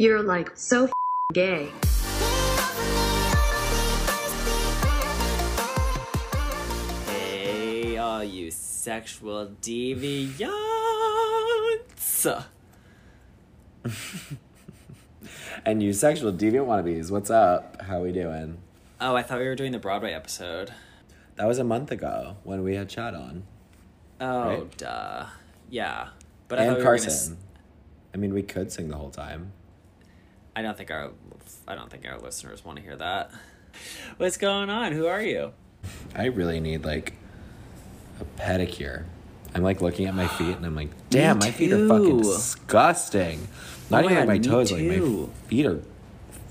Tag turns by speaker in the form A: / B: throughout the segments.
A: You're like so f- gay.
B: Hey, all you sexual deviants.
C: And you sexual deviant wannabes, what's up? How we doing?
B: Oh, I thought we were doing the Broadway episode.
C: That was a month ago when we had chat on.
B: Oh,
C: Right.
B: duh. Yeah. But I
C: and
B: thought we were gonna
C: Carson.
B: s-
C: I mean, we could sing the whole time.
B: I don't think our I don't think our listeners want to hear that. What's going on? Who are you?
C: I really need like a pedicure. I'm like looking at my feet and I'm like, damn, my feet are fucking disgusting. Not
B: Oh
C: even like my toes, like my feet are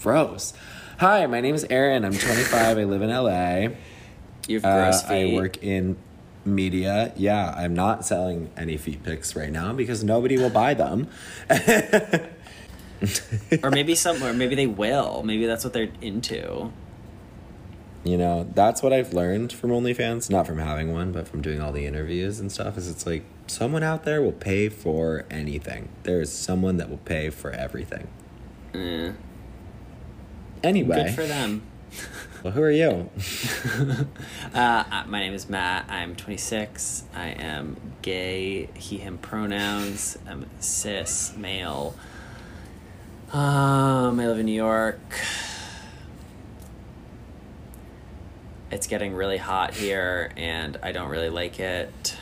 C: gross. Hi, my name is Aaron. I'm 25. I live in LA.
B: You have
C: Uh,
B: gross
C: I work in media. Yeah, I'm not selling any feet pics right now because nobody will buy them.
B: or maybe some or maybe they will. Maybe that's what they're into.
C: You know, that's what I've learned from OnlyFans, not from having one, but from doing all the interviews and stuff, is it's like someone out there will pay for anything. There is someone that will pay for everything.
B: Eh,
C: Anyway,
B: good for them.
C: well, who are you?
B: Uh, uh, my name is Matt. I'm 26. I am gay, he, him pronouns. I'm cis, male. Um, I live in New York. It's getting really hot here, and I don't really like it.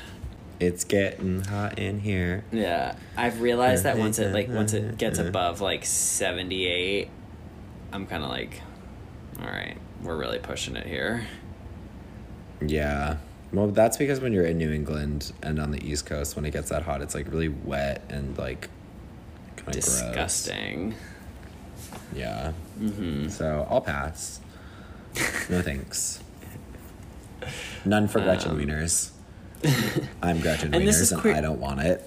C: It's getting hot in here.
B: Yeah, I've realized that once it like once it gets above like 78, I'm kind of like, all right, we're really pushing it here.
C: Yeah. Well, that's because when you're in New England and on the East Coast, when it gets that hot, it's like really wet and like
B: Disgusting.
C: Yeah.
B: Mm-hmm.
C: So I'll pass. No thanks. None for Gretchen
B: Um,
C: Wieners. I'm Gretchen
B: And this
C: Wieners and
B: queer-
C: I don't want it.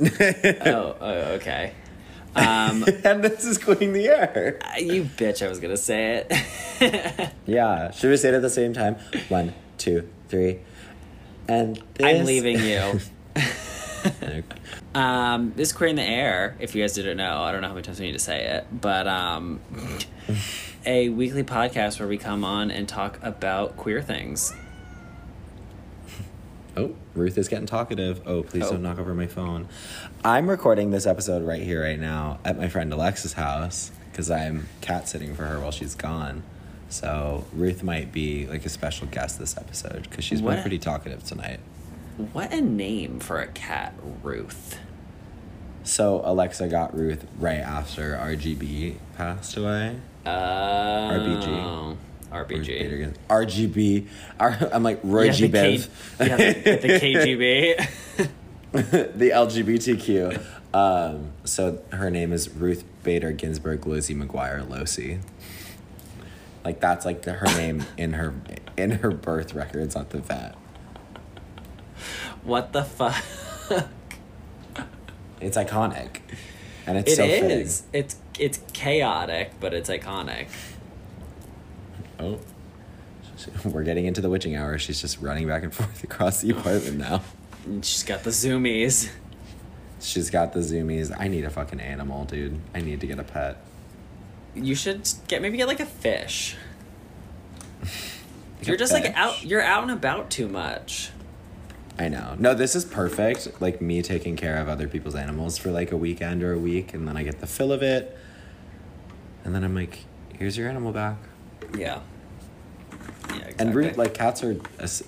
B: oh, oh, okay. Um,
C: and this is Queer in the Air.
B: you bitch, I was gonna say it.
C: Yeah. Should we say it at the same time? One, two, three. And
B: I'm leaving you. Um, this Queer in the Air, if you guys didn't know. I don't know how many times we need to say it, but um, a weekly podcast where we come on and talk about queer things.
C: Oh, Ruth is getting talkative. Oh, please
B: Oh.
C: don't knock over my phone. I'm recording this episode right here, right now, at my friend Alexa's house because I'm cat sitting for her while she's gone. So Ruth might be like a special guest this episode because she's
B: What?
C: been pretty talkative tonight.
B: What a name for a cat, Ruth.
C: So Alexa got Ruth right after RGB passed away.
B: Uh,
C: RBG.
B: RBG.
C: RGB. R- I'm like Roy
B: Yeah,
C: G.
B: the, K- yeah, the, the KGB.
C: the LGBTQ. Um, so her name is Ruth Bader Ginsburg Lizzie McGuire Losi. Like that's like the, her name in her in her birth records at the vet.
B: What the fuck?
C: It's iconic, and it's
B: It
C: so
B: is. It's it's chaotic, but it's iconic.
C: Oh, we're getting into the witching hour. She's just running back and forth across the apartment now.
B: She's got the zoomies.
C: She's got the zoomies. I need a fucking animal, dude. I need to get a pet.
B: You should get maybe get like a fish.
C: Like
B: You're
C: a
B: just like out. You're out and about too much.
C: I know. No, this is perfect. Like me taking care of other people's animals for like a weekend or a week, and then I get the fill of it. And then I'm like, here's your animal back.
B: Yeah. Yeah. Exactly.
C: And like cats are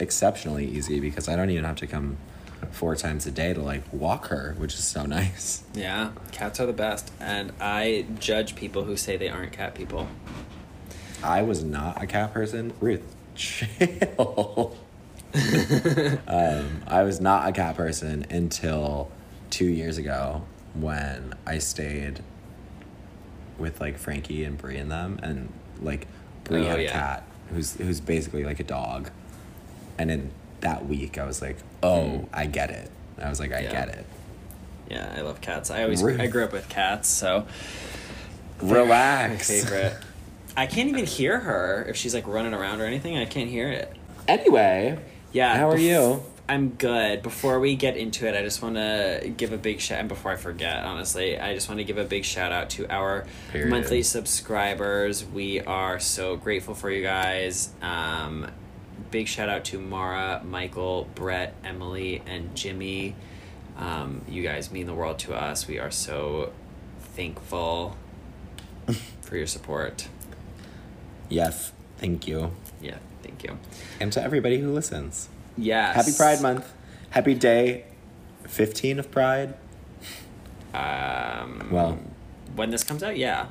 C: exceptionally easy because I don't even have to come four times a day to like walk her, which is so nice.
B: Yeah, cats are the best, and I judge people who say they aren't cat people.
C: I was not a cat person. Ruth, chill. um, I was not a cat person until two years ago when I stayed with like Frankie and Brie and them, and like Brie
B: Oh,
C: had a cat who's who's basically like a dog, and in that week I was like, oh,
B: Mm.
C: I get it. I was like, I
B: Yeah.
C: get it.
B: Yeah, I love cats. I always. I grew up with cats, so
C: Relax.
B: my favorite. I can't even hear her if she's like running around or anything. I can't hear it.
C: Anyway,
B: Yeah.
C: How are
B: bef-
C: you?
B: I'm good. Before we get into it, I just want to give a big shout. And before I forget, honestly, I just want to give a big shout out to our
C: Period.
B: monthly subscribers. We are so grateful for you guys. Um, big shout out to Mara, Michael, Brett, Emily, and Jimmy. Um, you guys mean the world to us. We are so thankful for your support.
C: Yes, thank you.
B: Yeah, thank you.
C: And to everybody who listens.
B: Yes.
C: Happy Pride Month. Happy day 15 of Pride.
B: Um,
C: Well,
B: when this comes out, yeah.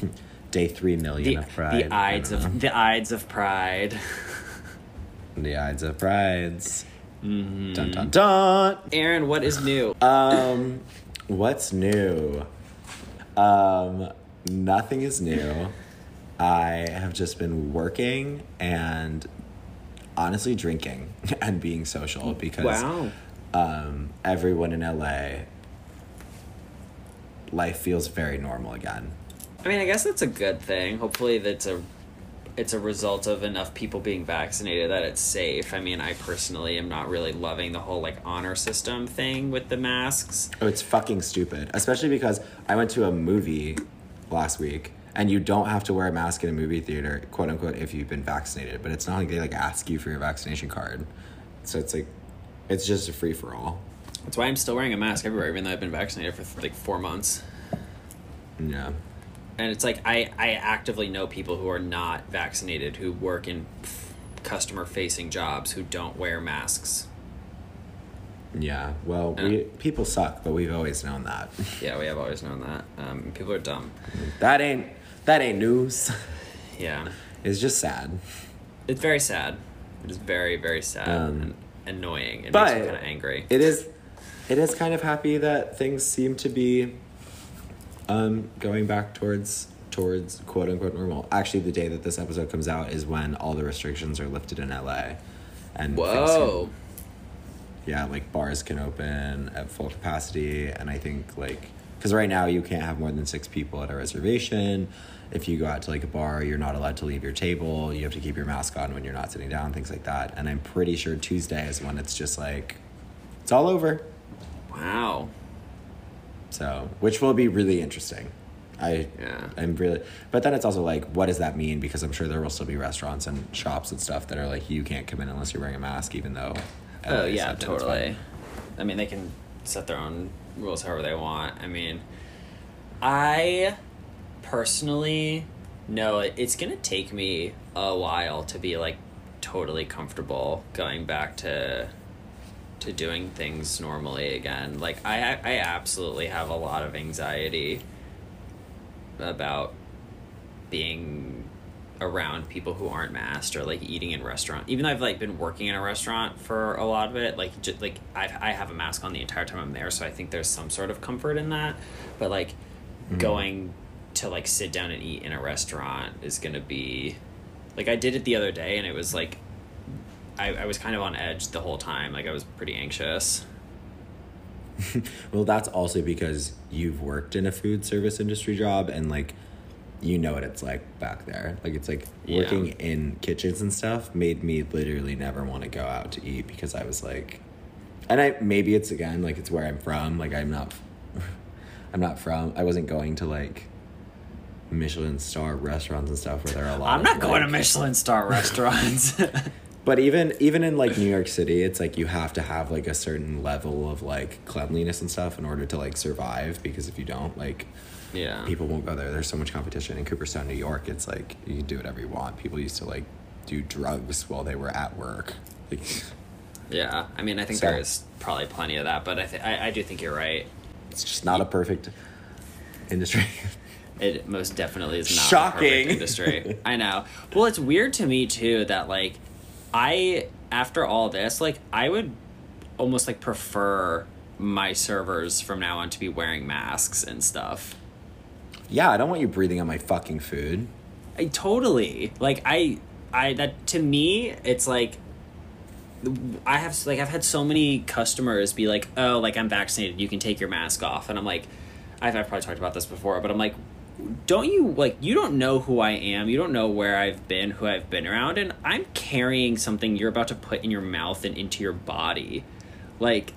C: day 3 million
B: The,
C: of Pride.
B: the Ides of the Ides of Pride.
C: The Ides of Prides.
B: Mm-hmm.
C: Dun dun dun.
B: Aaron, what is new?
C: Um, what's new? Um, nothing is new. I have just been working and honestly drinking and being social because
B: Wow.
C: um, everyone in LA, life feels very normal again.
B: I mean, I guess that's a good thing. Hopefully, that's a it's a result of enough people being vaccinated that it's safe. I mean, I personally am not really loving the whole like honor system thing with the masks.
C: Oh, it's fucking stupid. Especially because I went to a movie last week and you don't have to wear a mask in a movie theater, quote unquote, if you've been vaccinated. But it's not like they like ask you for your vaccination card. So it's like it's just a free for all.
B: That's why I'm still wearing a mask everywhere, even though I've been vaccinated for like four months.
C: Yeah.
B: and it's like I, I actively know people who are not vaccinated who work in customer facing jobs who don't wear masks
C: Yeah. Well, we people suck, but we've always known that.
B: yeah we have always known that um, people are dumb
C: that ain't that ain't news.
B: yeah
C: It's just sad.
B: it's very sad it is very very sad
C: Um,
B: and annoying it
C: but
B: makes me kind of angry
C: It is it is kind of happy that things seem to be um going back towards towards quote unquote normal. Actually the day that this episode comes out is when all the restrictions are lifted in LA. And
B: whoa
C: can- yeah, like bars can open at full capacity and I think like because right now you can't have more than six people at a reservation. If you go out to like a bar, you're not allowed to leave your table. You have to keep your mask on when you're not sitting down, things like that. And I'm pretty sure Tuesday is when it's just like it's all over.
B: wow
C: So, which will be really interesting. I
B: Yeah.
C: I'm really, but then it's also like, what does that mean? Because I'm sure there will still be restaurants and shops and stuff that are like, you can't come in unless you're wearing a mask, even though.
B: oh yeah
C: said that it's
B: totally i mean they can set their own rules however they want. I mean i personally know it's gonna take me a while to be like totally comfortable going back to to doing things normally again. Like i i absolutely have a lot of anxiety about being around people who aren't masked or like eating in restaurant even though i've like been working in a restaurant for a lot of it like just like i i have a mask on the entire time i'm there so i think there's some sort of comfort in that. But like mm-hmm. going to like sit down and eat in a restaurant is gonna be like i did it the other day and it was like I, I was kind of on edge the whole time like i was pretty anxious.
C: Well, that's also because you've worked in a food service industry job and like, you know what it's like back there. Like, it's like
B: Yeah.
C: working in kitchens and stuff made me literally never want to go out to eat because I was like, and I maybe it's again like it's where I'm from. Like, I'm not, I'm not from. I wasn't going to like Michelin star restaurants and stuff where there are a lot.
B: i'm
C: of,
B: not going to michelin star restaurants
C: But even even in like New York City, it's like you have to have like a certain level of like cleanliness and stuff in order to like survive. Because if you don't, like
B: yeah
C: people won't go there. There's so much competition in Cooperstown, New York. It's like you can do whatever you want. People used to like do drugs while they were at work. Like,
B: Yeah, I mean, I think
C: So-
B: there is probably plenty of that, but I, th- I I do think you're right.
C: it's just not a perfect industry.
B: It most definitely is not a
C: Shocking.
B: perfect industry. I know. Well, it's weird to me too that like I after all this like I would almost like prefer my servers from now on to be wearing masks and stuff.
C: Yeah, I don't want you breathing on my fucking food.
B: I totally like I I that to me it's like I have like I've had so many customers be like, "Oh, like I'm vaccinated, you can take your mask off." And I'm like I've, I've probably talked about this before, but I'm like don't you like you don't know who I am, you don't know where I've been, who I've been around, and I'm carrying something you're about to put in your mouth and into your body. Like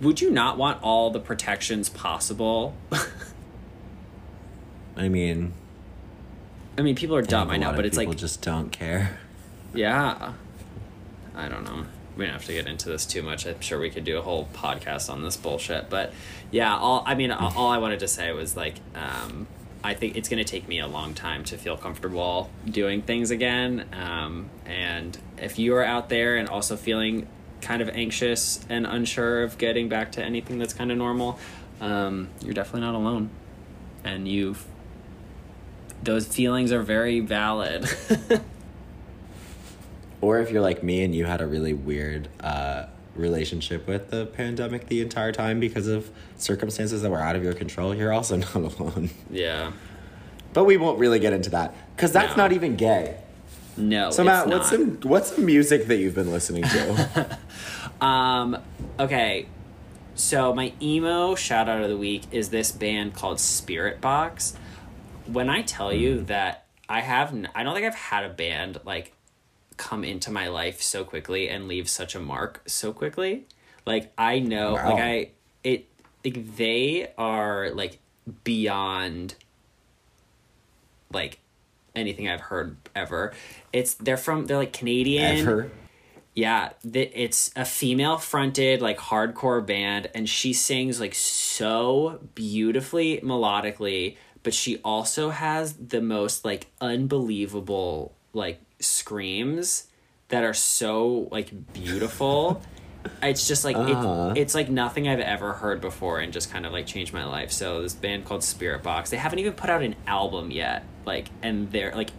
B: would you not want all the protections possible?
C: I mean,
B: I mean, people are dumb, I know, but it's like
C: people
B: like
C: just don't care.
B: Yeah. I don't know. We don't have to get into this too much. I'm sure we could do a whole podcast on this bullshit. But yeah, all I mean, all, all I wanted to say was like, um, I think it's going to take me a long time to feel comfortable doing things again. Um, and if you are out there and also feeling kind of anxious and unsure of getting back to anything that's kind of normal, um, you're definitely not alone. And you've, those feelings are very valid.
C: Or if you're like me and you had a really weird uh, relationship with the pandemic the entire time because of circumstances that were out of your control, you're also not alone.
B: yeah.
C: But we won't really get into that because that's
B: No.
C: not even gay.
B: No.
C: So Matt, what's some what's some music that you've been listening to?
B: Um, okay. So my emo shout out of the week is this band called Spiritbox. When I tell you mm. that I have, n- I don't think I've had a band like come into my life so quickly and leave such a mark so quickly. Like I know,
C: Wow.
B: like I, it, like they are like beyond like anything I've heard ever. It's they're from they're like Canadian.
C: Ever?
B: Yeah, th- it's a female fronted like hardcore band and she sings like so beautifully melodically, but she also has the most like unbelievable like screams that are so like beautiful. it's just like
C: Uh-huh.
B: it, it's like nothing I've ever heard before and just kind of like changed my life. So this band called Spiritbox, they haven't even put out an album yet. Like and they're like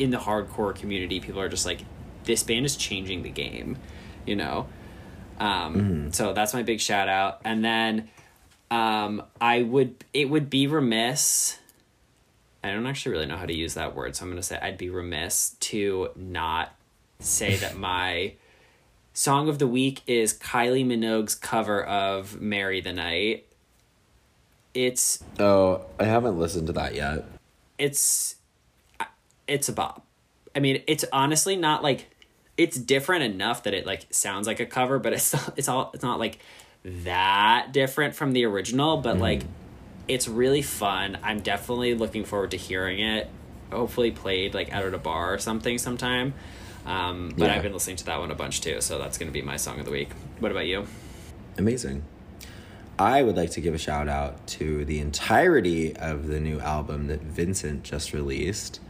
B: in the hardcore community, people are just like, this band is changing the game, you know? Um, So that's my big shout out. And then um, I would, it would be remiss. I don't actually really know how to use that word, so I'm going to say I'd be remiss to not say that my song of the week is Kylie Minogue's cover of Marry the Night. It's
C: Oh, I haven't listened to that yet.
B: it's it's a bop. I mean, it's honestly not like it's different enough that it like sounds like a cover, but it's not, it's all it's not like that different from the original, but like it's really fun. I'm definitely looking forward to hearing it. Hopefully played like out at a bar or something sometime. Um, but
C: Yeah.
B: I've been listening to that one a bunch too, so that's going to be my song of the week. What about you?
C: Amazing. I would like to give a shout out to the entirety of the new album that Vincint just released.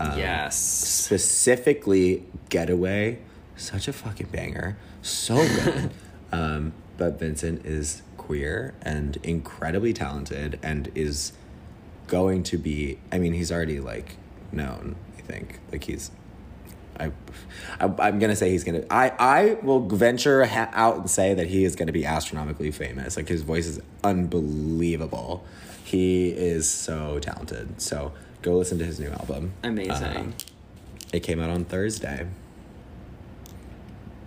C: Um,
B: yes.
C: Specifically, Getaway. Such a fucking banger. So good. um, but Vincint is queer and incredibly talented and is going to be, I mean, he's already like known, I think. Like he's I, I I'm gonna say he's gonna. I I will venture ha- out and say that he is gonna be astronomically famous. Like his voice is unbelievable. He is so talented. So go listen to his new album.
B: Amazing.
C: Uh, it came out on Thursday.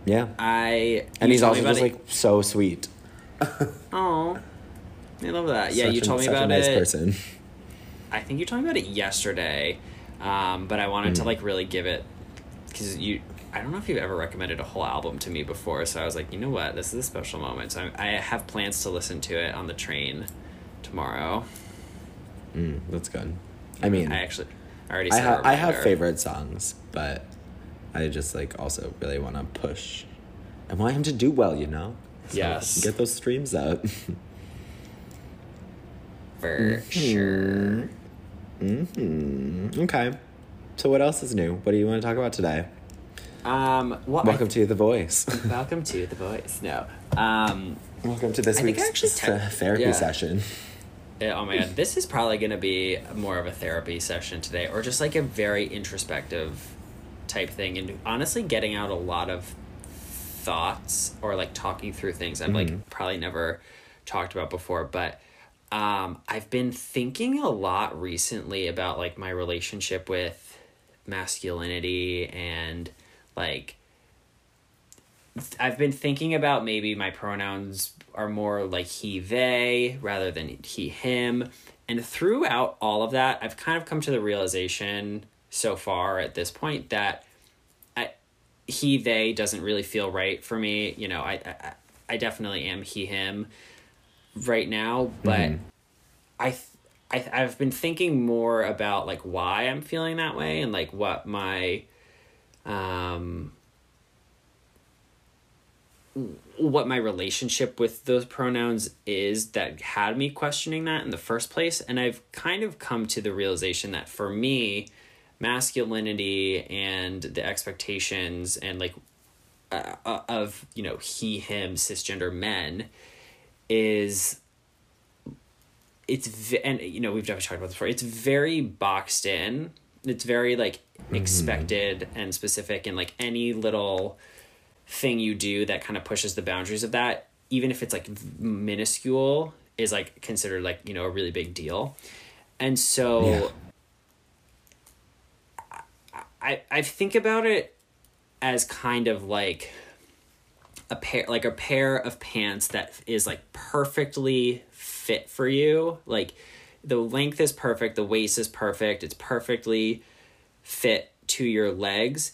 C: Yeah,
B: I
C: and he's also just
B: it-
C: like so sweet.
B: Oh, I love that. Yeah,
C: Such
B: you told me
C: such
B: about
C: a nice
B: it.
C: person.
B: I think you told me about it yesterday, um, but I wanted to
C: Hmm.
B: like really give it because you. I don't know if you've ever recommended a whole album to me before, so I was like, you know what, this is a special moment. So I, I have plans to listen to it on the train tomorrow.
C: Mm, that's good. I mean,
B: I actually, I already.
C: I, ha- I have favorite songs, but I just like also really want to push. I want him to do well, you know. So
B: Yes.
C: Get those streams out.
B: for
C: Mm-hmm.
B: sure.
C: hmm Okay. So what else is new? What do you want to talk about today?
B: Um, well,
C: Welcome to the voice.
B: welcome to the voice. No, um,
C: Welcome to this
B: I think I
C: week's
B: actually
C: th-
B: te-
C: therapy
B: yeah.
C: session.
B: Yeah, oh my god, this is probably going to be more of a therapy session today, or just like a very introspective type thing, and honestly, getting out a lot of thoughts or like talking through things I've like probably never talked about before. But um, I've been thinking a lot recently about like my relationship with masculinity and like I've been thinking about maybe my pronouns are more like he they rather than he him and throughout all of that, I've kind of come to the realization so far at this point that I, he they doesn't really feel right for me. You know, I I, I definitely am he him right now, but
C: Mhm.
B: I. th- I, I've been thinking more about like why I'm feeling that way and like what my um what my relationship with those pronouns is that had me questioning that in the first place and I've kind of come to the realization that for me masculinity and the expectations and like uh, uh, of you know he him cisgender men is it's and you know we've definitely talked about this before it's very boxed in. It's very like expected and specific and like any little thing you do that kind of pushes the boundaries of that even if it's like minuscule is like considered like you know a really big deal. And so
C: Yeah.
B: I, I think about it as kind of like a pair like a pair of pants that is like perfectly fit for you like the length is perfect the waist is perfect it's perfectly fit to your legs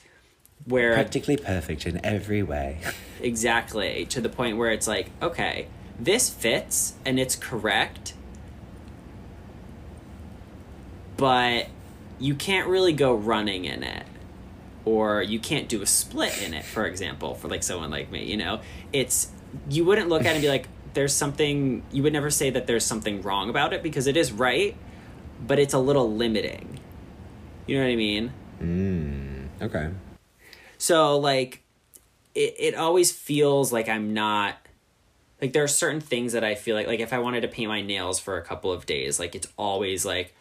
B: where
C: Practically perfect in every way.
B: exactly to the point where it's like okay this fits and it's correct but you can't really go running in it. Or you can't do a split in it for example for like someone like me you know? It's you wouldn't look at it and be like there's something you would never say that there's something wrong about it because it is right but it's a little limiting. You know what i mean?
C: Mm, okay.
B: so like it, it always feels like I'm not like there are certain things that I feel like like if I wanted to paint my nails for a couple of days, like it's always like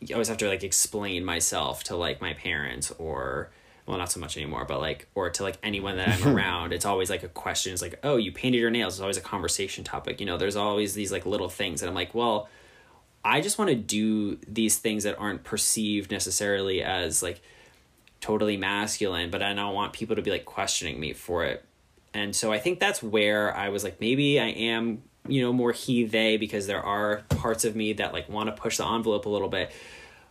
B: you always have to like explain myself to like my parents or well not so much anymore, but like or to like anyone that I'm around. It's always like a question. It's like, oh, you painted your nails. It's always a conversation topic. You know, there's always these like little things and I'm like, well, I just want to do these things that aren't perceived necessarily as like totally masculine, but I don't want people to be like questioning me for it. And so I think that's where I was like, maybe I am, you know, more he, they, because there are parts of me that like want to push the envelope a little bit.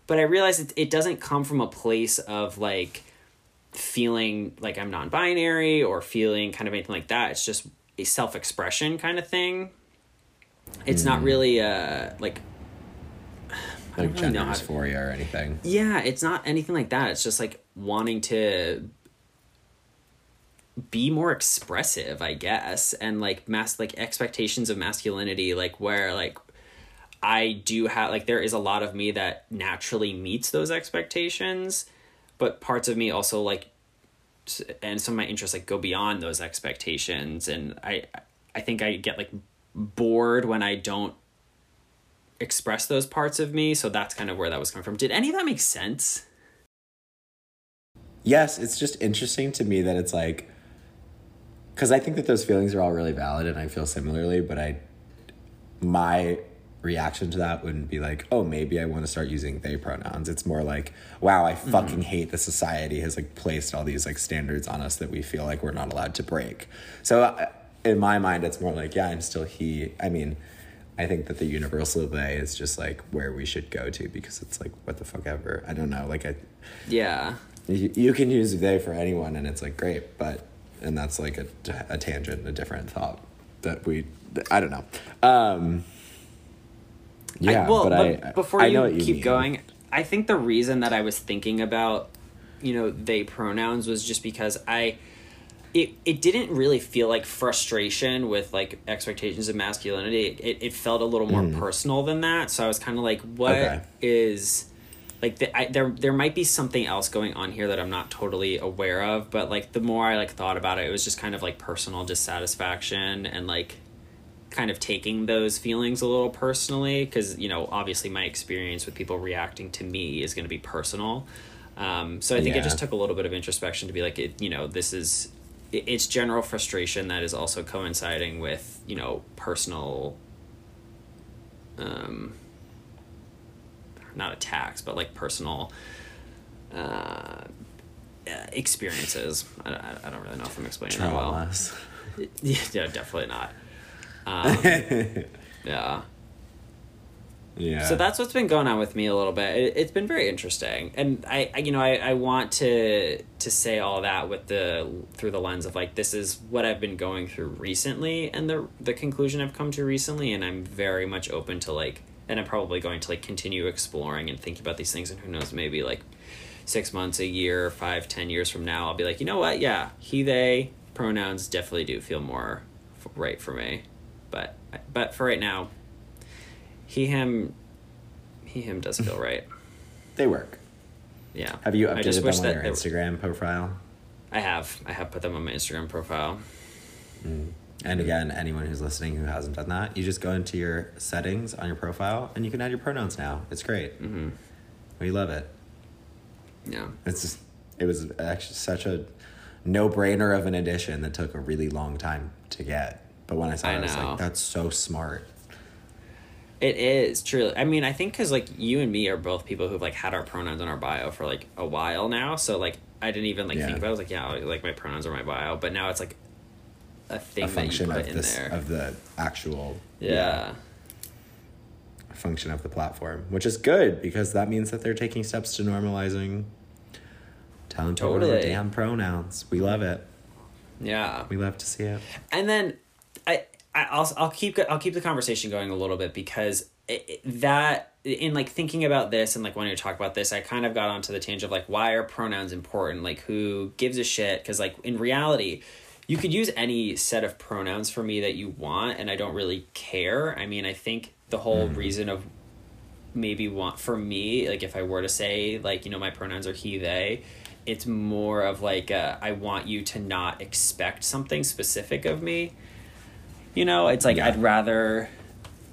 B: But I realize it, it doesn't come from a place of like feeling like I'm non binary or feeling kind of anything like that. It's just a self expression kind of thing. It's not really uh like I
C: Like
B: don't really
C: gender
B: know how to-
C: dysphoria or anything.
B: yeah, it's not anything like that. It's just like wanting to be more expressive, I guess, and like mass like expectations of masculinity, like where like I do have like there is a lot of me that naturally meets those expectations, but parts of me also like and some of my interests like go beyond those expectations and I I think I get like bored when I don't express those parts of me, so that's kind of where that was coming from. Did any of that make sense?
C: Yes, it's just interesting to me that it's like, because I think that those feelings are all really valid and I feel similarly, but I, my reaction to that wouldn't be like, oh, maybe I want to start using they pronouns. It's more like, wow, I fucking hate the society has like placed all these like standards on us that we feel like we're not allowed to break. So uh, in my mind, it's more like, yeah, I'm still he. I mean, I think that the universal they is just like where we should go to because it's like, what the fuck ever. I don't know. Like, I,
B: Yeah.
C: you, you can use they for anyone and it's like great but and that's like a, a tangent a different thought that we i don't know um yeah
B: I, well,
C: but,
B: but,
C: I
B: before
C: I
B: you
C: what
B: keep
C: mean.
B: going, I think the reason that I was thinking about, you know, they pronouns was just because I, it it didn't really feel like frustration with like expectations of masculinity. It it felt a little more personal than that. So I was kind of like, what is,
C: Okay.
B: Like the, I, there there might be something else going on here that I'm not totally aware of. But like the more I like thought about it, it was just kind of like personal dissatisfaction and like kind of taking those feelings a little personally because you know obviously my experience with people reacting to me is going to be personal um, so i think it just took a little bit of introspection to be like it, you know this is it, it's general frustration that is also coinciding with you know personal um not attacks but like personal uh experiences I, I, I don't really know if i'm explaining that well
C: Traumas.
B: yeah, definitely not. Um, yeah.
C: Yeah.
B: So that's what's been going on with me a little bit. It, it's been very interesting, and I, I you know, I, I want to to say all that with the through the lens of like this is what I've been going through recently, and the the conclusion I've come to recently, and I'm very much open to like, and I'm probably going to like continue exploring and thinking about these things, and who knows, maybe like six months, a year, five, ten years from now, I'll be like, you know what, yeah, he, they pronouns definitely do feel more f- right for me, but but for right now, he him he him does feel right.
C: They work.
B: Yeah.
C: Have you updated them on
B: that
C: your Instagram profile?
B: I have. I have put them on my Instagram profile. Mm.
C: And again, anyone who's listening who hasn't done that, you just go into your settings on your profile and you can add your pronouns now. It's great.
B: Mm-hmm.
C: We love it.
B: Yeah.
C: It's just, it was actually such a no brainer of an addition that took a really long time to get. But when I saw
B: I
C: it, I was like, that's so smart.
B: It is truly. I mean, I think because like you and me are both people who've like had our pronouns in our bio for like a while now. So like I didn't even like
C: Yeah.
B: think about. it. I was like, yeah, like my pronouns are my bio. But now it's like a thing
C: A
B: that you
C: function of this,
B: there.
C: of the actual
B: yeah.
C: function of the platform, which is good because that means that they're taking steps to normalizing telling people
B: Totally.
C: damn pronouns. We love it.
B: Yeah.
C: We love to see it.
B: and then I, I I'll I'll keep I'll keep the conversation going a little bit because it- that in like thinking about this and like wanting to talk about this, I kind of got onto the tangent of like why are pronouns important? Like who gives a shit? Because like in reality. You could use any set of pronouns for me that you want, and I don't really care. I mean, I think the whole reason of maybe want for me like if i were to say like you know my pronouns are he they it's more of like uh, i want you to not expect something specific of me. You know it's like
C: Yeah.
B: i'd rather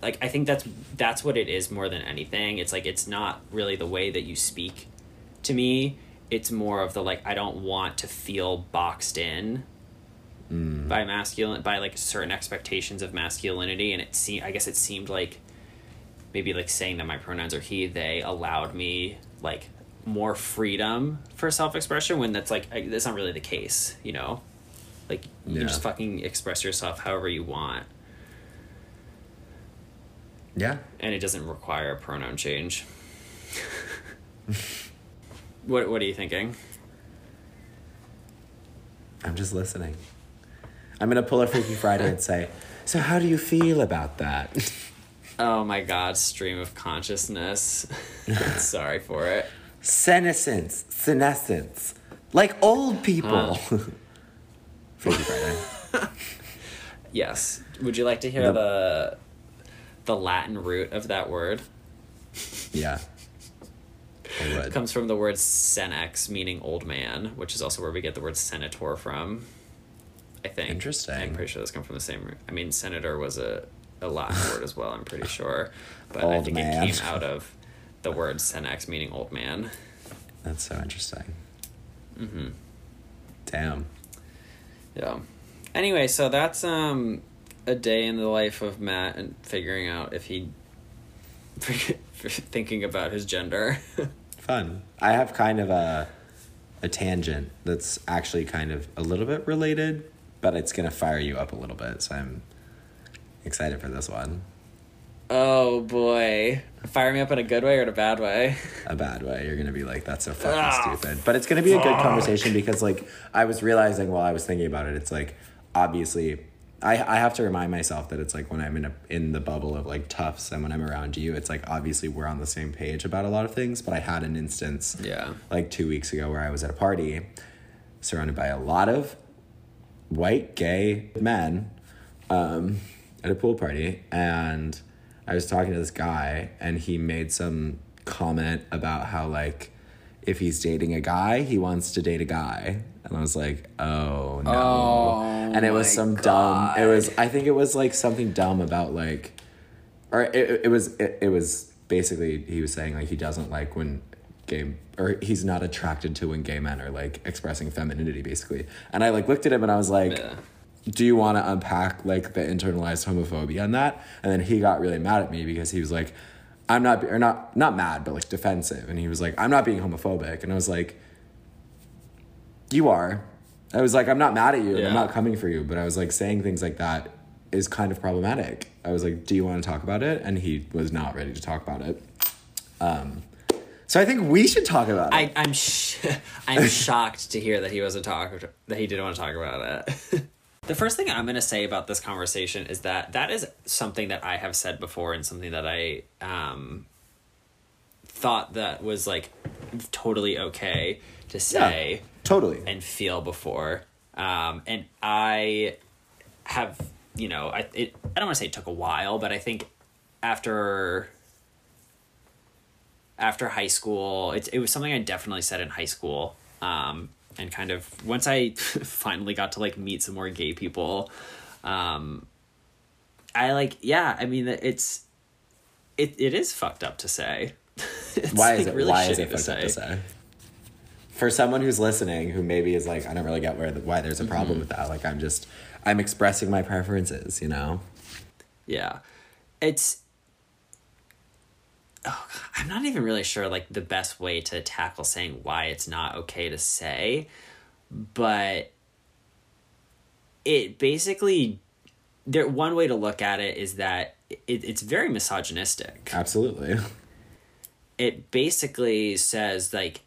B: like i think that's that's what it is more than anything. It's like it's not really the way that you speak to me. It's more of the like i don't want to feel boxed in by masculine by like certain expectations of masculinity and it seemed i guess it seemed like maybe like saying that my pronouns are he they allowed me like more freedom for self-expression when that's like I- that's not really the case you know like you
C: Yeah.
B: can just fucking express yourself however you want
C: Yeah.
B: and it doesn't require a pronoun change what what are you thinking
C: I'm just listening. I'm gonna pull a Freaky Friday and say, "So how do you feel about that?"
B: oh my god stream of consciousness sorry for it
C: Senescence, senescence, like old people. Freaky Friday.
B: yes would you like to hear
C: The-
B: the the latin root of that word
C: Yeah. I would.
B: comes from the word senex, meaning old man, which is also where we get the word senator from. I think.
C: Interesting.
B: I'm pretty sure those come from the same. I mean, senator was a, a Latin word as well, I'm pretty sure. But I think
C: man.
B: it came out of the word senex, meaning old man.
C: That's so interesting.
B: hmm
C: Damn.
B: Yeah. Anyway, so that's um a day in the life of Matt and figuring out if he thinking about his gender.
C: Fun. I have kind of a a tangent that's actually kind of a little bit related, but it's gonna fire you up a little bit. So I'm excited for this one.
B: oh boy. Fire me up in a good way or in a bad way?
C: a bad way. You're gonna be like, that's so fucking
B: Ah,
C: stupid. But it's gonna be a good conversation because like I was realizing while I was thinking about it, it's like obviously I, I have to remind myself that it's like when I'm in a in the bubble of like toughs and when I'm around you, it's like obviously we're on the same page about a lot of things. But I had an instance
B: Yeah.
C: like two weeks ago where I was at a party surrounded by a lot of white gay men um, at a pool party and I was talking to this guy and he made some comment about how like if he's dating a guy, he wants to date a guy. And I was like, oh no.
B: Oh,
C: and it was some dumb it was I think it was like something dumb about like or it, it was it, it was basically he was saying like he doesn't like when gay or he's not attracted to when gay men are like expressing femininity basically and i like looked at him and i was like
B: Yeah.
C: do you want to unpack like the internalized homophobia on that and then he got really mad at me because he was like i'm not or not not mad but like defensive and he was like i'm not being homophobic and i was like you are i was like i'm not mad at you and i'm not coming for you but i was like saying things like that is kind of problematic. I was like, "Do you want to talk about it?" And he was not ready to talk about it. Um, so I think we should talk about it.
B: I, I'm sh- I'm shocked to hear that he wasn't talk that he didn't want to talk about it. the first thing I'm going to say about this conversation is that that is something that I have said before and something that I um thought that was like totally okay to say
C: yeah, totally
B: and feel before. Um, and I have you know I it I don't want to say it took a while, but I think after after high school. It, it was something I definitely said in high school. Um, and kind of once I finally got to like meet some more gay people, um, I like, yeah, I mean, it's, it, it is fucked up to say.
C: why is like it, really why is it fucked say. up to say? For someone who's listening, who maybe is like, I don't really get where the, why there's a problem mm-hmm. with that. Like, I'm just, I'm expressing my preferences, you know?
B: Yeah. It's, oh, I'm not even really sure like the best way to tackle saying why it's not okay to say, but it basically there one way to look at it is that it, it's very misogynistic.
C: Absolutely.
B: It basically says like,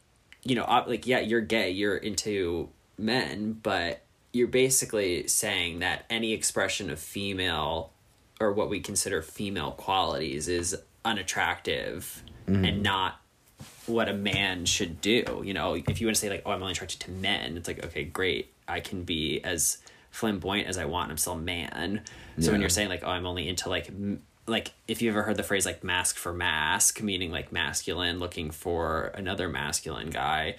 B: you know, like yeah, you're gay, you're into men, but you're basically saying that any expression of female or what we consider female qualities is unattractive mm-hmm. and not what a man should do. You know, if you want to say like, "Oh, I'm only attracted to men," it's like, okay, great, I can be as flamboyant as I want. I'm still a man. So yeah. when you're saying like, "Oh, I'm only into like," m- like if you ever heard the phrase like "masc for masc," meaning like masculine looking for another masculine guy,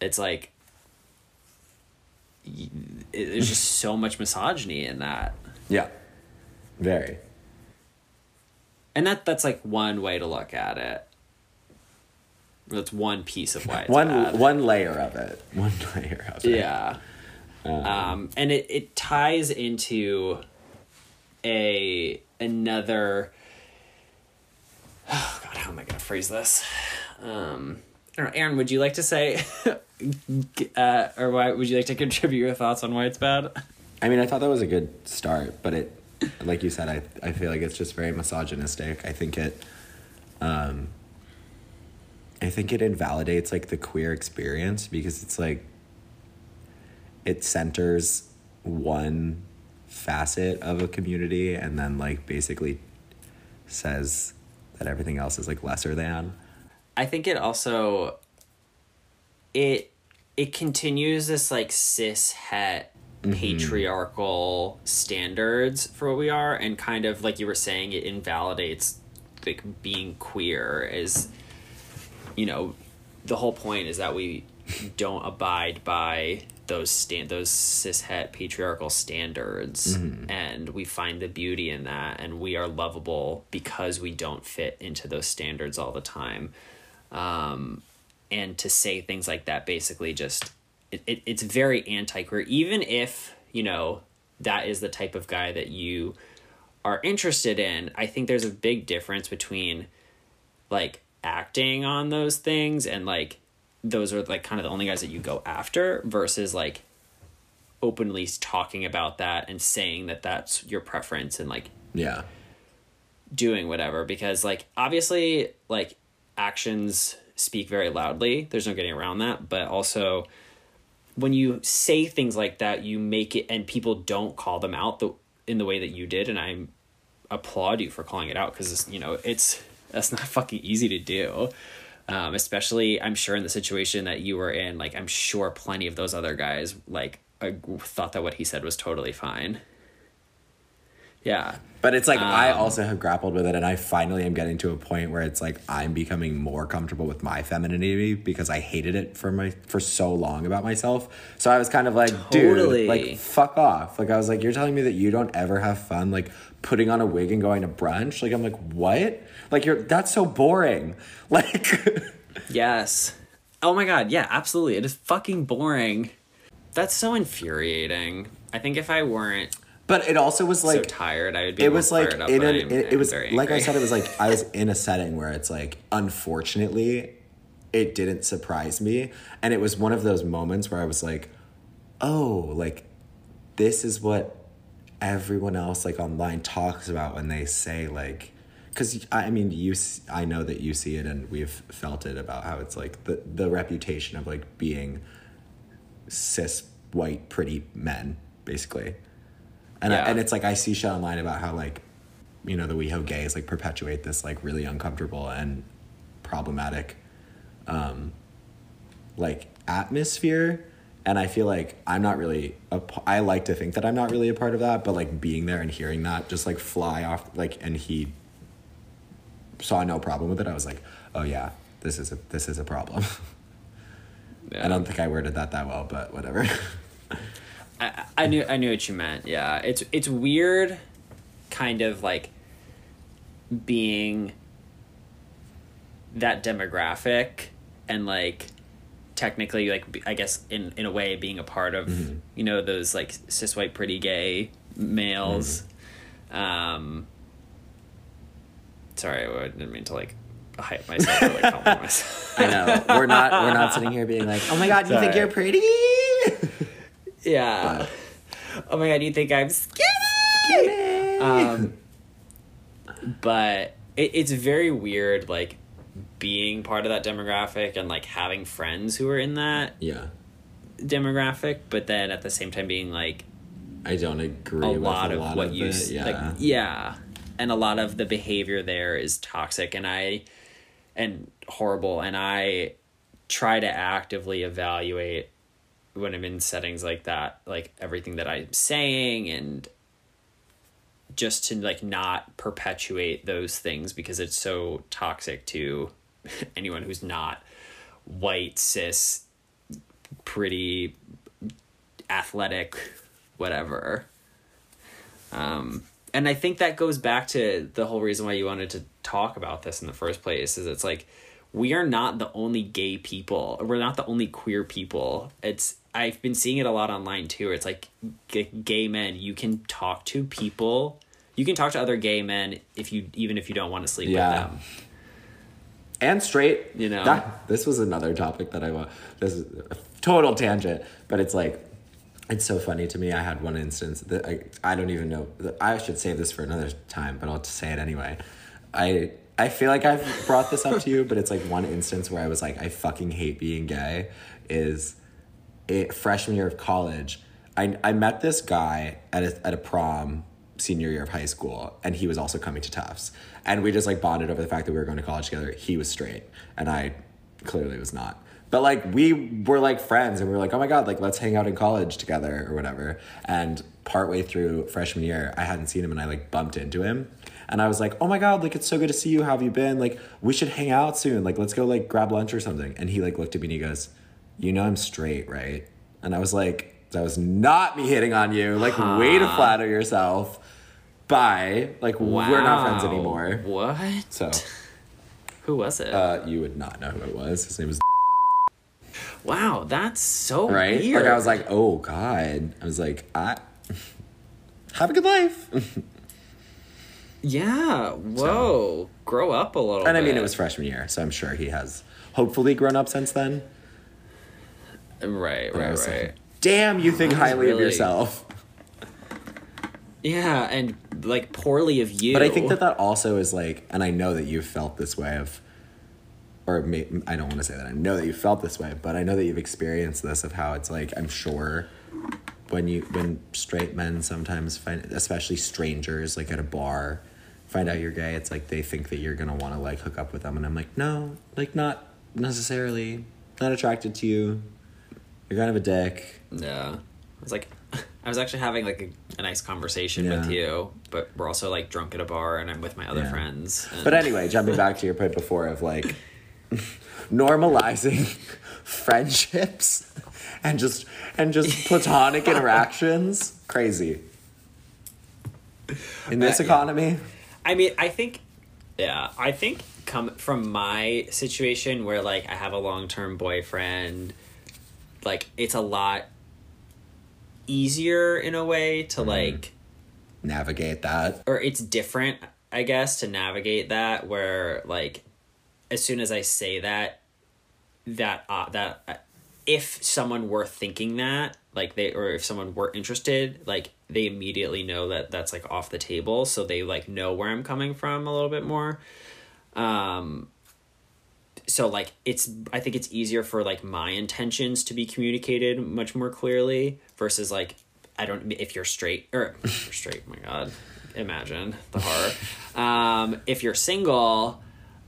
B: it's like there's just so much misogyny in that.
C: Yeah, very
B: and that that's like one way to look at it. That's one piece of why
C: one
B: bad.
C: one layer of it. One layer of it.
B: Yeah. Um, um, and it, it ties into a another oh god how am i going to phrase this um I don't know, Aaron, would you like to say, uh, or why would you like to contribute your thoughts on why it's bad?
C: I mean, I thought that was a good start, but it like you said, I I feel like it's just very misogynistic. I think it, um, I think it invalidates like the queer experience because it's like it centers one facet of a community and then like basically says that everything else is like lesser than.
B: I think it also it it continues this like cis het mm-hmm. patriarchal standards for what we are and kind of like you were saying it invalidates like being queer is you know the whole point is that we don't abide by those stand those cishet patriarchal standards mm-hmm. and we find the beauty in that and we are lovable because we don't fit into those standards all the time um, and to say things like that basically just it, it, it's very anti-queer even if you know that is the type of guy that you are interested in i think there's a big difference between like acting on those things and like those are like kind of the only guys that you go after versus like openly talking about that and saying that that's your preference and like
C: yeah.
B: doing whatever because like obviously like actions speak very loudly. There's no getting around that but also when you say things like that, you make it, and people don't call them out the in the way that you did, and I applaud you for calling it out because you know it's that's not fucking easy to do. Um, especially, I'm sure in the situation that you were in, like I'm sure plenty of those other guys like I thought that what he said was totally fine. Yeah.
C: But it's like um, I also have grappled with it and I finally am getting to a point where it's like I'm becoming more comfortable with my femininity because I hated it for my for so long about myself. So I was kind of like, totally. dude, like fuck off. Like I was like, you're telling me that you don't ever have fun like putting on a wig and going to brunch? Like I'm like, what? Like you're that's so boring. Like
B: Yes. Oh my god, yeah, absolutely. It is fucking boring. That's so infuriating. I think if I weren't
C: but it also was like
B: so tired. I would be.
C: It was like up, in an, it, it was like I said. It was like I was in a setting where it's like unfortunately, it didn't surprise me, and it was one of those moments where I was like, oh, like this is what everyone else like online talks about when they say like because I mean you i know that you see it and we've felt it about how it's like the the reputation of like being cis white pretty men basically and I, and it's like I see shit online about how like you know the WeHo gays like perpetuate this like really uncomfortable and problematic um like atmosphere. And I feel like I'm not really a, I like to think that I'm not really a part of that but like being there and hearing that just like fly off like and he saw no problem with it I was like oh yeah this is a this is a problem.
B: Yeah.
C: I don't think I worded that that well but whatever
B: I, I knew I knew what you meant. Yeah, it's it's weird, kind of like being that demographic and like technically like I guess in in a way being a part of
C: Mm-hmm.
B: you know those like cis white pretty gay males.
C: Mm-hmm.
B: Um, sorry, I didn't mean to like hype myself or like compliment myself.
C: I know we're not we're not sitting here being like oh my god you think you're pretty
B: Yeah. Oh my god, you think I'm skinny? Um, but it, it's very weird, like being part of that demographic and like having friends who are in that
C: yeah
B: demographic, but then at the same time being like
C: I don't agree
B: a
C: with
B: lot
C: a
B: of
C: lot
B: what
C: of
B: you
C: it. yeah
B: like yeah and a lot of the behavior there is toxic and i and horrible and i try to actively evaluate when i'm in settings like that like everything that i'm saying and just to like not perpetuate those things because it's so toxic to anyone who's not white cis pretty athletic whatever. Um and i think that goes back to the whole reason why you wanted to talk about this in the first place is it's like we are not the only gay people. We're not the only queer people. It's i've been seeing it a lot online too it's like g- gay men you can talk to people you can talk to other gay men if you even if you don't want to sleep
C: Yeah.
B: with them
C: and straight.
B: You know?
C: that, this was another topic that I want. This is a total tangent, but it's like it's so funny to me. I had one instance that I I don't even know. I should save this for another time, but I'll just say it anyway. I I feel like I've brought this up to you, but it's like one instance where I was like, I fucking hate being gay. Is freshman year of college? I I met this guy at a at a prom senior year of high school, and he was also coming to Tufts, and we just like bonded over the fact that we were going to college together. He was straight, and I clearly was not. But like we were like friends, and we were like, oh my god, like let's hang out in college together or whatever. And partway through freshman year, I hadn't seen him, and I like bumped into him. And I was like, "Oh my god, like it's so good to see you. How have you been? Like we should hang out soon. Like let's go like grab lunch or something." And he like looked at me and he goes, "You know I'm straight, right?" And I was like, "That was not me hitting on you. Like way to flatter yourself." Bye. Like we're not friends anymore.
B: what
C: So
B: who was it
C: uh, you would not know who it was. His name was
B: wow that's so
C: right.
B: weird.
C: Like I was like, "Oh God." I was like, "I have a good life."
B: Yeah. Whoa. Grow up a little.
C: and I mean,
B: bit.
C: it was freshman year, so I'm sure he has hopefully grown up since then.
B: Right. Right. Right.
C: like, Damn, you think highly of yourself.
B: yeah, and like poorly of you.
C: But I think that that also is like, and I know that you've felt this way of, or may, I don't want to say that I know that you felt this way, but I know that you've experienced this of how it's like, I'm sure when you, when straight men sometimes find, especially strangers, like at a bar, find out you're gay, it's like they think that you're going to want to like hook up with them. And I'm like, no, like not necessarily, not attracted to you. You're kind of a dick.
B: Yeah. I was like, I was actually having like a, a nice conversation with you, but we're also like drunk at a bar, and I'm with my other
C: Yeah.
B: friends. and-
C: But anyway, jumping back to your point before of like normalizing friendships and just and just platonic interactions, crazy. In this
B: Uh, yeah.
C: economy,
B: I mean, I think, yeah, I think come from my situation where like I have a long term boyfriend, like it's a lot easier in a way to like,
C: navigate that.
B: or it's different, I guess, to navigate that where like, as soon as I say that, that uh, that uh, if someone were thinking that like they or if someone were interested like they immediately know that that's like off the table. So they like know where i'm coming from a little bit more. Um so like it's i think it's easier for like my intentions to be communicated much more clearly versus like i don't if you're straight or if you're straight my god imagine the horror um if you're single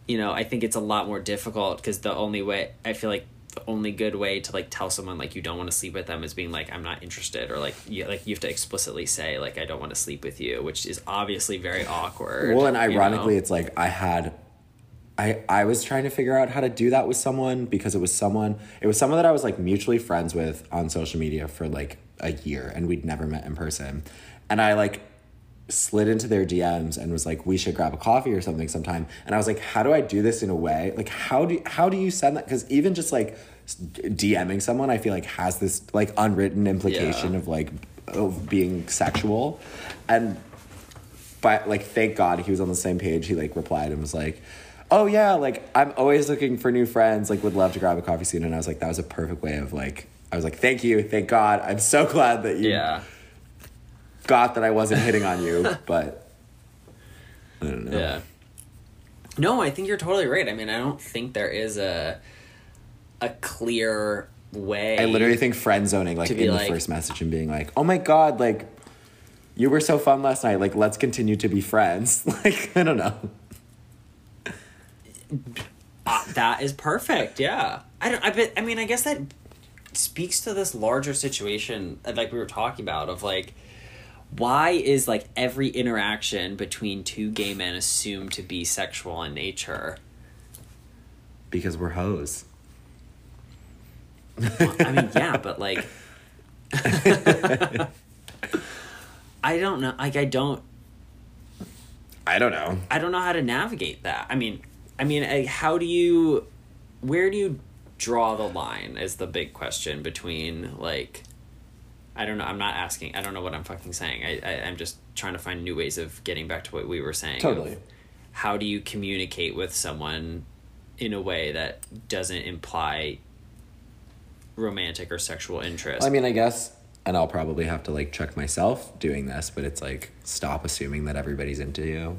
B: you know i think it's a lot more difficult because the only way i feel like the only good way to like tell someone like you don't want to sleep with them is being like i'm not interested or like you like you have to explicitly say like i don't want to sleep with you which is obviously very awkward
C: Well, and
B: you
C: ironically,
B: know?
C: it's like I had, I I was trying to figure out how to do that with someone because it was someone, it was someone that I was like mutually friends with on social media for like a year, and we'd never met in person, and I like slid into their DMs and was like, "We should grab a coffee or something sometime." And I was like, "How do I do this in a way? Like, how do how do you send that? Because even just like DMing someone, I feel like has this like unwritten implication
B: Yeah.
C: of like of being sexual, and but like thank god he was on the same page he like replied and was like oh yeah like i'm always looking for new friends like would love to grab a coffee soon and i was like that was a perfect way of like i was like thank you thank god i'm so glad that you
B: yeah
C: got that i wasn't hitting on you but i don't know
B: Yeah. No, I think you're totally right. I mean, I don't think there is a a clear way.
C: i literally think friend zoning like in the
B: like-
C: first message and being like oh my god like you were so fun last night like let's continue to be friends like i don't know
B: Uh, that is perfect. Yeah. I don't. I bet. I mean, I guess that speaks to this larger situation, like we were talking about, of like, why is like every interaction between two gay men assumed to be sexual in nature?
C: because we're hoes
B: I mean, yeah, but like, I don't know. Like, I don't.
C: i don't know
B: I don't know how to navigate that. I mean, I mean, I, how do you, where do you draw the line? Is the big question between like, I don't know. I'm not asking. I don't know what I'm fucking saying. I, I I'm just trying to find new ways of getting back to what we were saying.
C: Totally.
B: How do you communicate with someone in a way that doesn't imply romantic or sexual interest?
C: I mean, I guess, and I'll probably have to like check myself doing this, but it's like stop assuming that everybody's into you.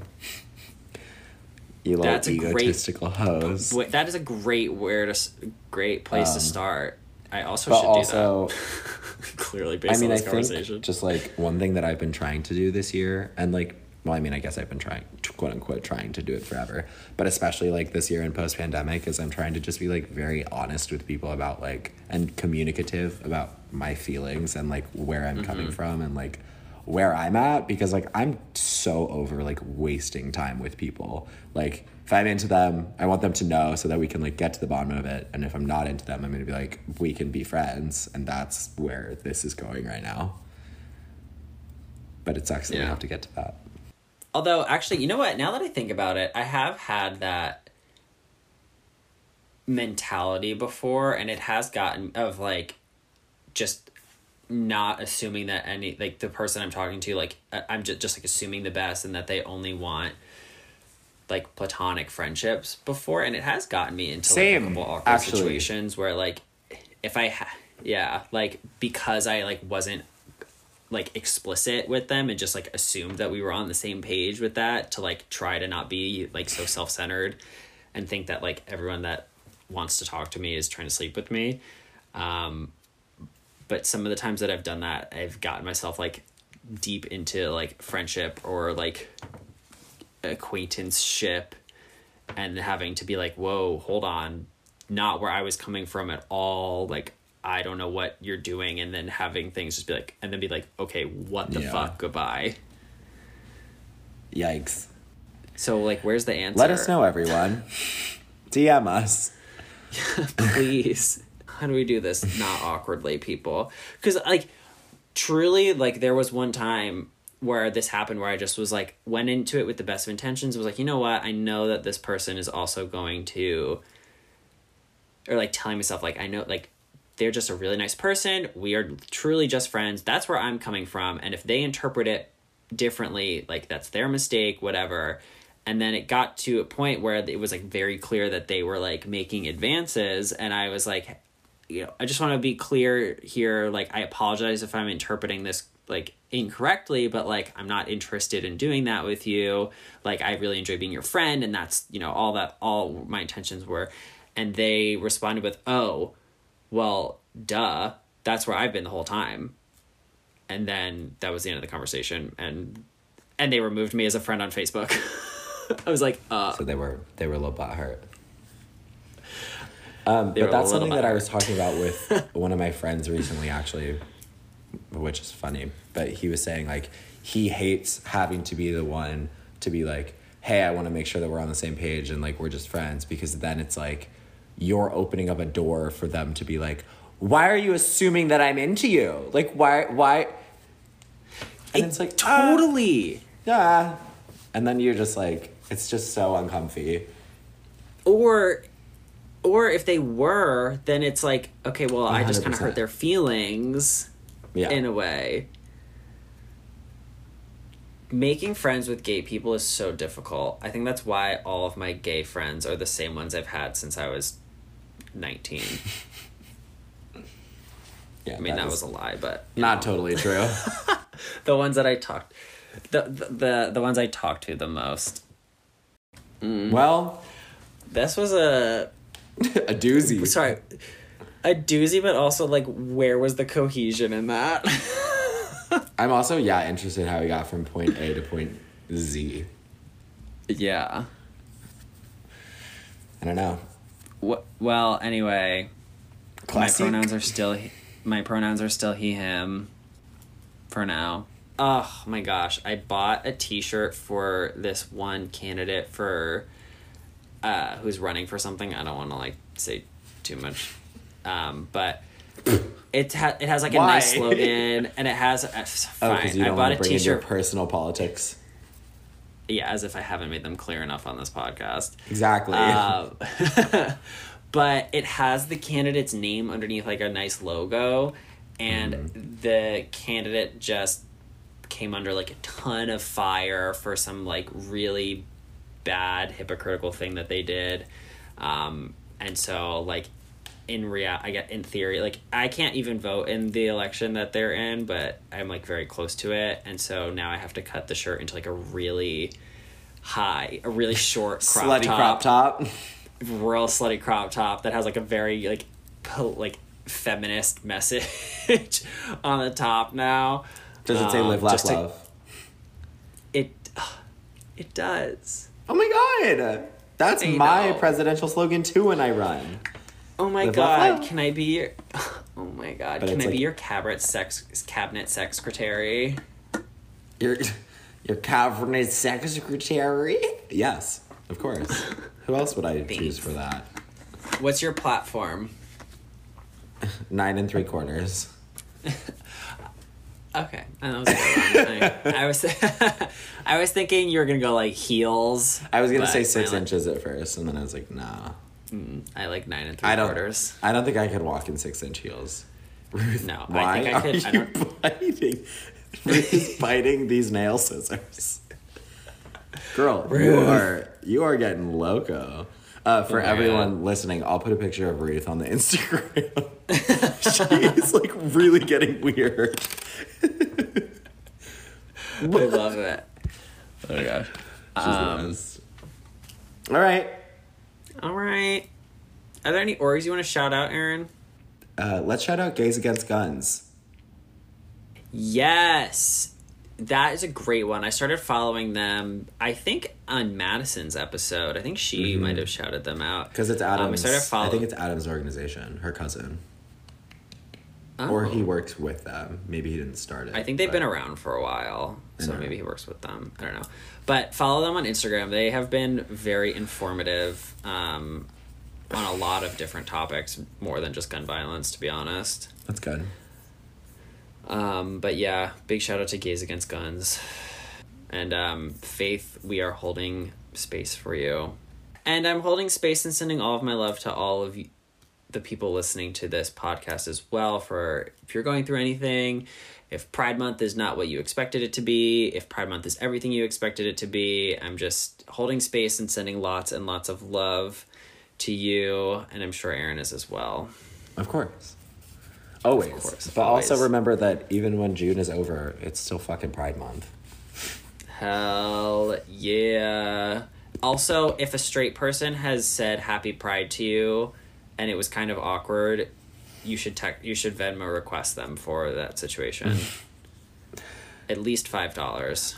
C: You little
B: That's a great-
C: egotistical hose.
B: Wait, that is a great where to s- great place to
C: Um,
B: start. I also should
C: also,
B: do that. Clearly,
C: I
B: based
C: mean,
B: on
C: I
B: this
C: think
B: conversation.
C: just like one thing that I've been trying to do this year, and like, well, I mean, I guess I've been trying, quote unquote, trying to do it forever, but especially like this year in post pandemic, is I'm trying to just be like very honest with people about like, and communicative about my feelings and like where I'm coming from and like where I'm at because like I'm so over like wasting time with people. Like if I'm into them, I want them to know so that we can like get to the bottom of it. And if I'm not into them, I'm gonna be like, we can be friends, and that's where this is going right now. But it sucks that we have to get to that.
B: Although, actually, you know what? Now that I think about it, I have had that mentality before, and it has gotten of like just not assuming that any like the person I'm talking to like I- I'm just just like assuming the best and that they only want like platonic friendships before, and it has gotten me into
C: Same,
B: like a couple awkward
C: actually.
B: situations where like if I ha- yeah like because I like wasn't like explicit with them and just like assumed that we were on the same page with that to like try to not be like so self-centered and think that like everyone that wants to talk to me is trying to sleep with me um but some of the times that I've done that I've gotten myself like deep into like friendship or like acquaintanceship and having to be like whoa hold on not where I was coming from at all like I don't know what you're doing and then having things just be like and then be like okay what the
C: Yeah.
B: fuck goodbye
C: Yikes.
B: so like where's the answer
C: Let us know, everyone. DM us.
B: please how do we do this not awkwardly people? Because like truly like there was one time where this happened where i just was like went into it with the best of intentions was like you know what? I know that this person is also going to or like telling myself like i know like they're just a really nice person. We are truly just friends. That's where i'm coming from. And if they interpret it differently like that's their mistake whatever. And then it got to a point where it was like very clear that they were like making advances. And i was like you know, I just want to be clear here. Like, I apologize if I'm interpreting this like incorrectly, but like, I'm not interested in doing that with you. Like, I really enjoy being your friend, and that's, you know, all that, all my intentions were. And they responded with, oh, well, duh, that's where I've been the whole time. And then that was the end of the conversation. And, and they removed me as a friend on Facebook. I was like, uh,
C: So they were they were a little butthurt. Um, but that's
B: little
C: something that I was talking about with one of my friends recently, actually, which is funny. But he was saying like he hates having to be the one to be like, "Hey, I want to make sure that we're on the same page and like we're just friends," because then it's like you're opening up a door for them to be like, "Why are you assuming that I'm into you? Like, why, why?" And it's like ah,
B: totally.
C: yeah, and then you're just like, it's just so uncomfy.
B: or or if they were then it's like okay well i just kind of hurt their feelings
C: Yeah.
B: in a way. Making friends with gay people is so difficult. I think that's why all of my gay friends are the same ones i've had since i was 19
C: yeah,
B: i mean that was a lie but
C: not
B: know,
C: totally true.
B: the ones that i talked the, the the the ones i talked to the most.
C: Well,
B: this was a
C: a doozy.
B: sorry a doozy but also like where was the cohesion in that
C: I'm also yeah interested how we got from point A to point Z.
B: yeah
C: I don't know.
B: What, well anyway
C: Classic.
B: my pronouns are still he- my pronouns are still he him for now oh my gosh i bought a t-shirt for this one candidate for uh who's running for something i don't want to like say too much um but it, ha- it has like a
C: Why?
B: nice slogan and it has uh,
C: Oh,
B: fine
C: because you
B: i
C: don't
B: bought
C: want
B: a
C: to bring in your
B: t-shirt
C: personal politics.
B: yeah as if i haven't made them clear enough on this podcast
C: Exactly.
B: Um, but it has the candidate's name underneath like a nice logo, and
C: Mm-hmm.
B: the candidate just came under like a ton of fire for some like really bad hypocritical thing that they did. Um, and so like in real I get in theory like I can't even vote in the election that they're in, but I'm like very close to it, and so now I have to cut the shirt into like a really high, a really short crop
C: Slutty
B: top,
C: crop top.
B: real slutty crop top that has like a very like po- like feminist message on the top now.
C: Does it say
B: Um,
C: live, laugh,
B: to-
C: love?
B: It it does.
C: Oh my god! That's
B: I
C: my
B: know.
C: presidential slogan too when I run.
B: Oh my
C: Live,
B: god, can I be your Oh my god,
C: But
B: can I be your cabinet sex cabinet secretary?
C: Your your cabinet secretary? Yes, of course. Who else would I choose for that?
B: What's your platform?
C: Nine and three quarters.
B: Okay, and that was. I, I was I was thinking you were gonna go like heels.
C: I was gonna say six
B: I like-
C: inches at first, and then I was like, nah.
B: Mm, I like nine and three
C: I don't.
B: quarters.
C: I don't think I could walk in six inch heels. Ruth,
B: No, I
C: why
B: think I could-
C: are
B: I
C: you
B: don't-
C: biting? Ruth is biting these nail scissors. Girl, you are you are getting loco. Uh, for
B: Oh my
C: everyone listening, I'll put a picture of Ruth on the Instagram. She's like really getting weird.
B: I love it. Oh my gosh. Um.
C: All right,
B: all right. Are there any orgs you want to shout out, Aaron?
C: uh, let's shout out Gays Against Guns.
B: Yes. That is a great one. I started following them, I think, on Madison's episode. I think she might have shouted them out.
C: Because it's
B: Um, I
C: Adam's.
B: started
C: I think it's Adam's organization, her cousin.
B: Oh.
C: Or he works with them. Maybe he didn't start it.
B: I think they've
C: but-
B: been around for a while, so maybe he works with them. I don't know, but follow them on Instagram. They have been very informative um, on a lot of different topics, more than just gun violence, to be honest.
C: That's good.
B: Um, but yeah, big shout out to Gays Against Guns, and um, Faith. We are holding space for you, and I'm holding space and sending all of my love to all of you, the people listening to this podcast as well. For if you're going through anything, if Pride Month is not what you expected it to be, if Pride Month is everything you expected it to be, I'm just holding space and sending lots and lots of love to you, and I'm sure Aaron is as well.
D: Of course. Always.
B: course,
D: but also remember that even when June is over, it's still fucking Pride Month.
B: Hell yeah. Also, if a straight person has said happy pride to you and it was kind of awkward, you should tech you should Venmo request them for that situation. At least five dollars.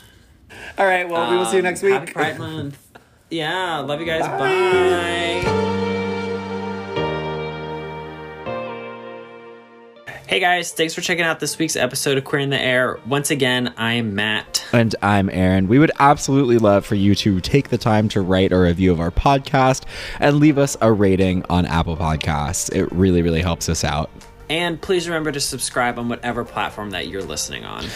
D: All right. Well, we will see you next week.
B: Um, Happy Pride Month. Yeah, love you guys.
D: Bye.
B: Bye. Hey guys, thanks for checking out this week's episode of Queer in the Air. Once again, I'm Matt.
C: And I'm Aaron. We would absolutely love for you to take the time to write a review of our podcast and leave us a rating on Apple Podcasts. It really, really helps us out.
B: And please remember to subscribe on whatever platform that you're listening on.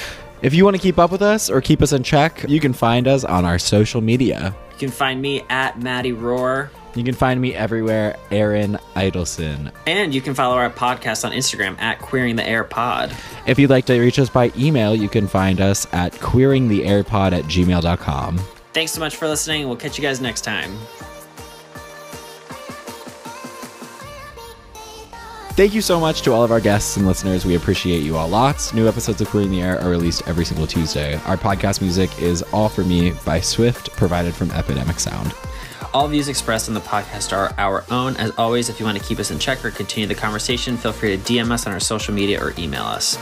C: If you want to keep up with us or keep us in check, you can find us on our social media.
B: You can find me at Maddie Roar.
C: You can find me everywhere, Aaron Idelson.
B: And you can follow our podcast on Instagram at Queer in the Air Pod.
C: If you'd like to reach us by email, you can find us at queerintheairpod at gmail.com.
B: Thanks so much for listening. We'll catch you guys next time.
C: Thank you so much to all of our guests and listeners. We appreciate you all lots. New episodes of Queer in the Air are released every single Tuesday. Our podcast music is All For Me by Swift, provided from Epidemic Sound.
B: All views expressed on the podcast are our own. As always, if you want to keep us in check or continue the conversation, feel free to DM us on our social media or email us.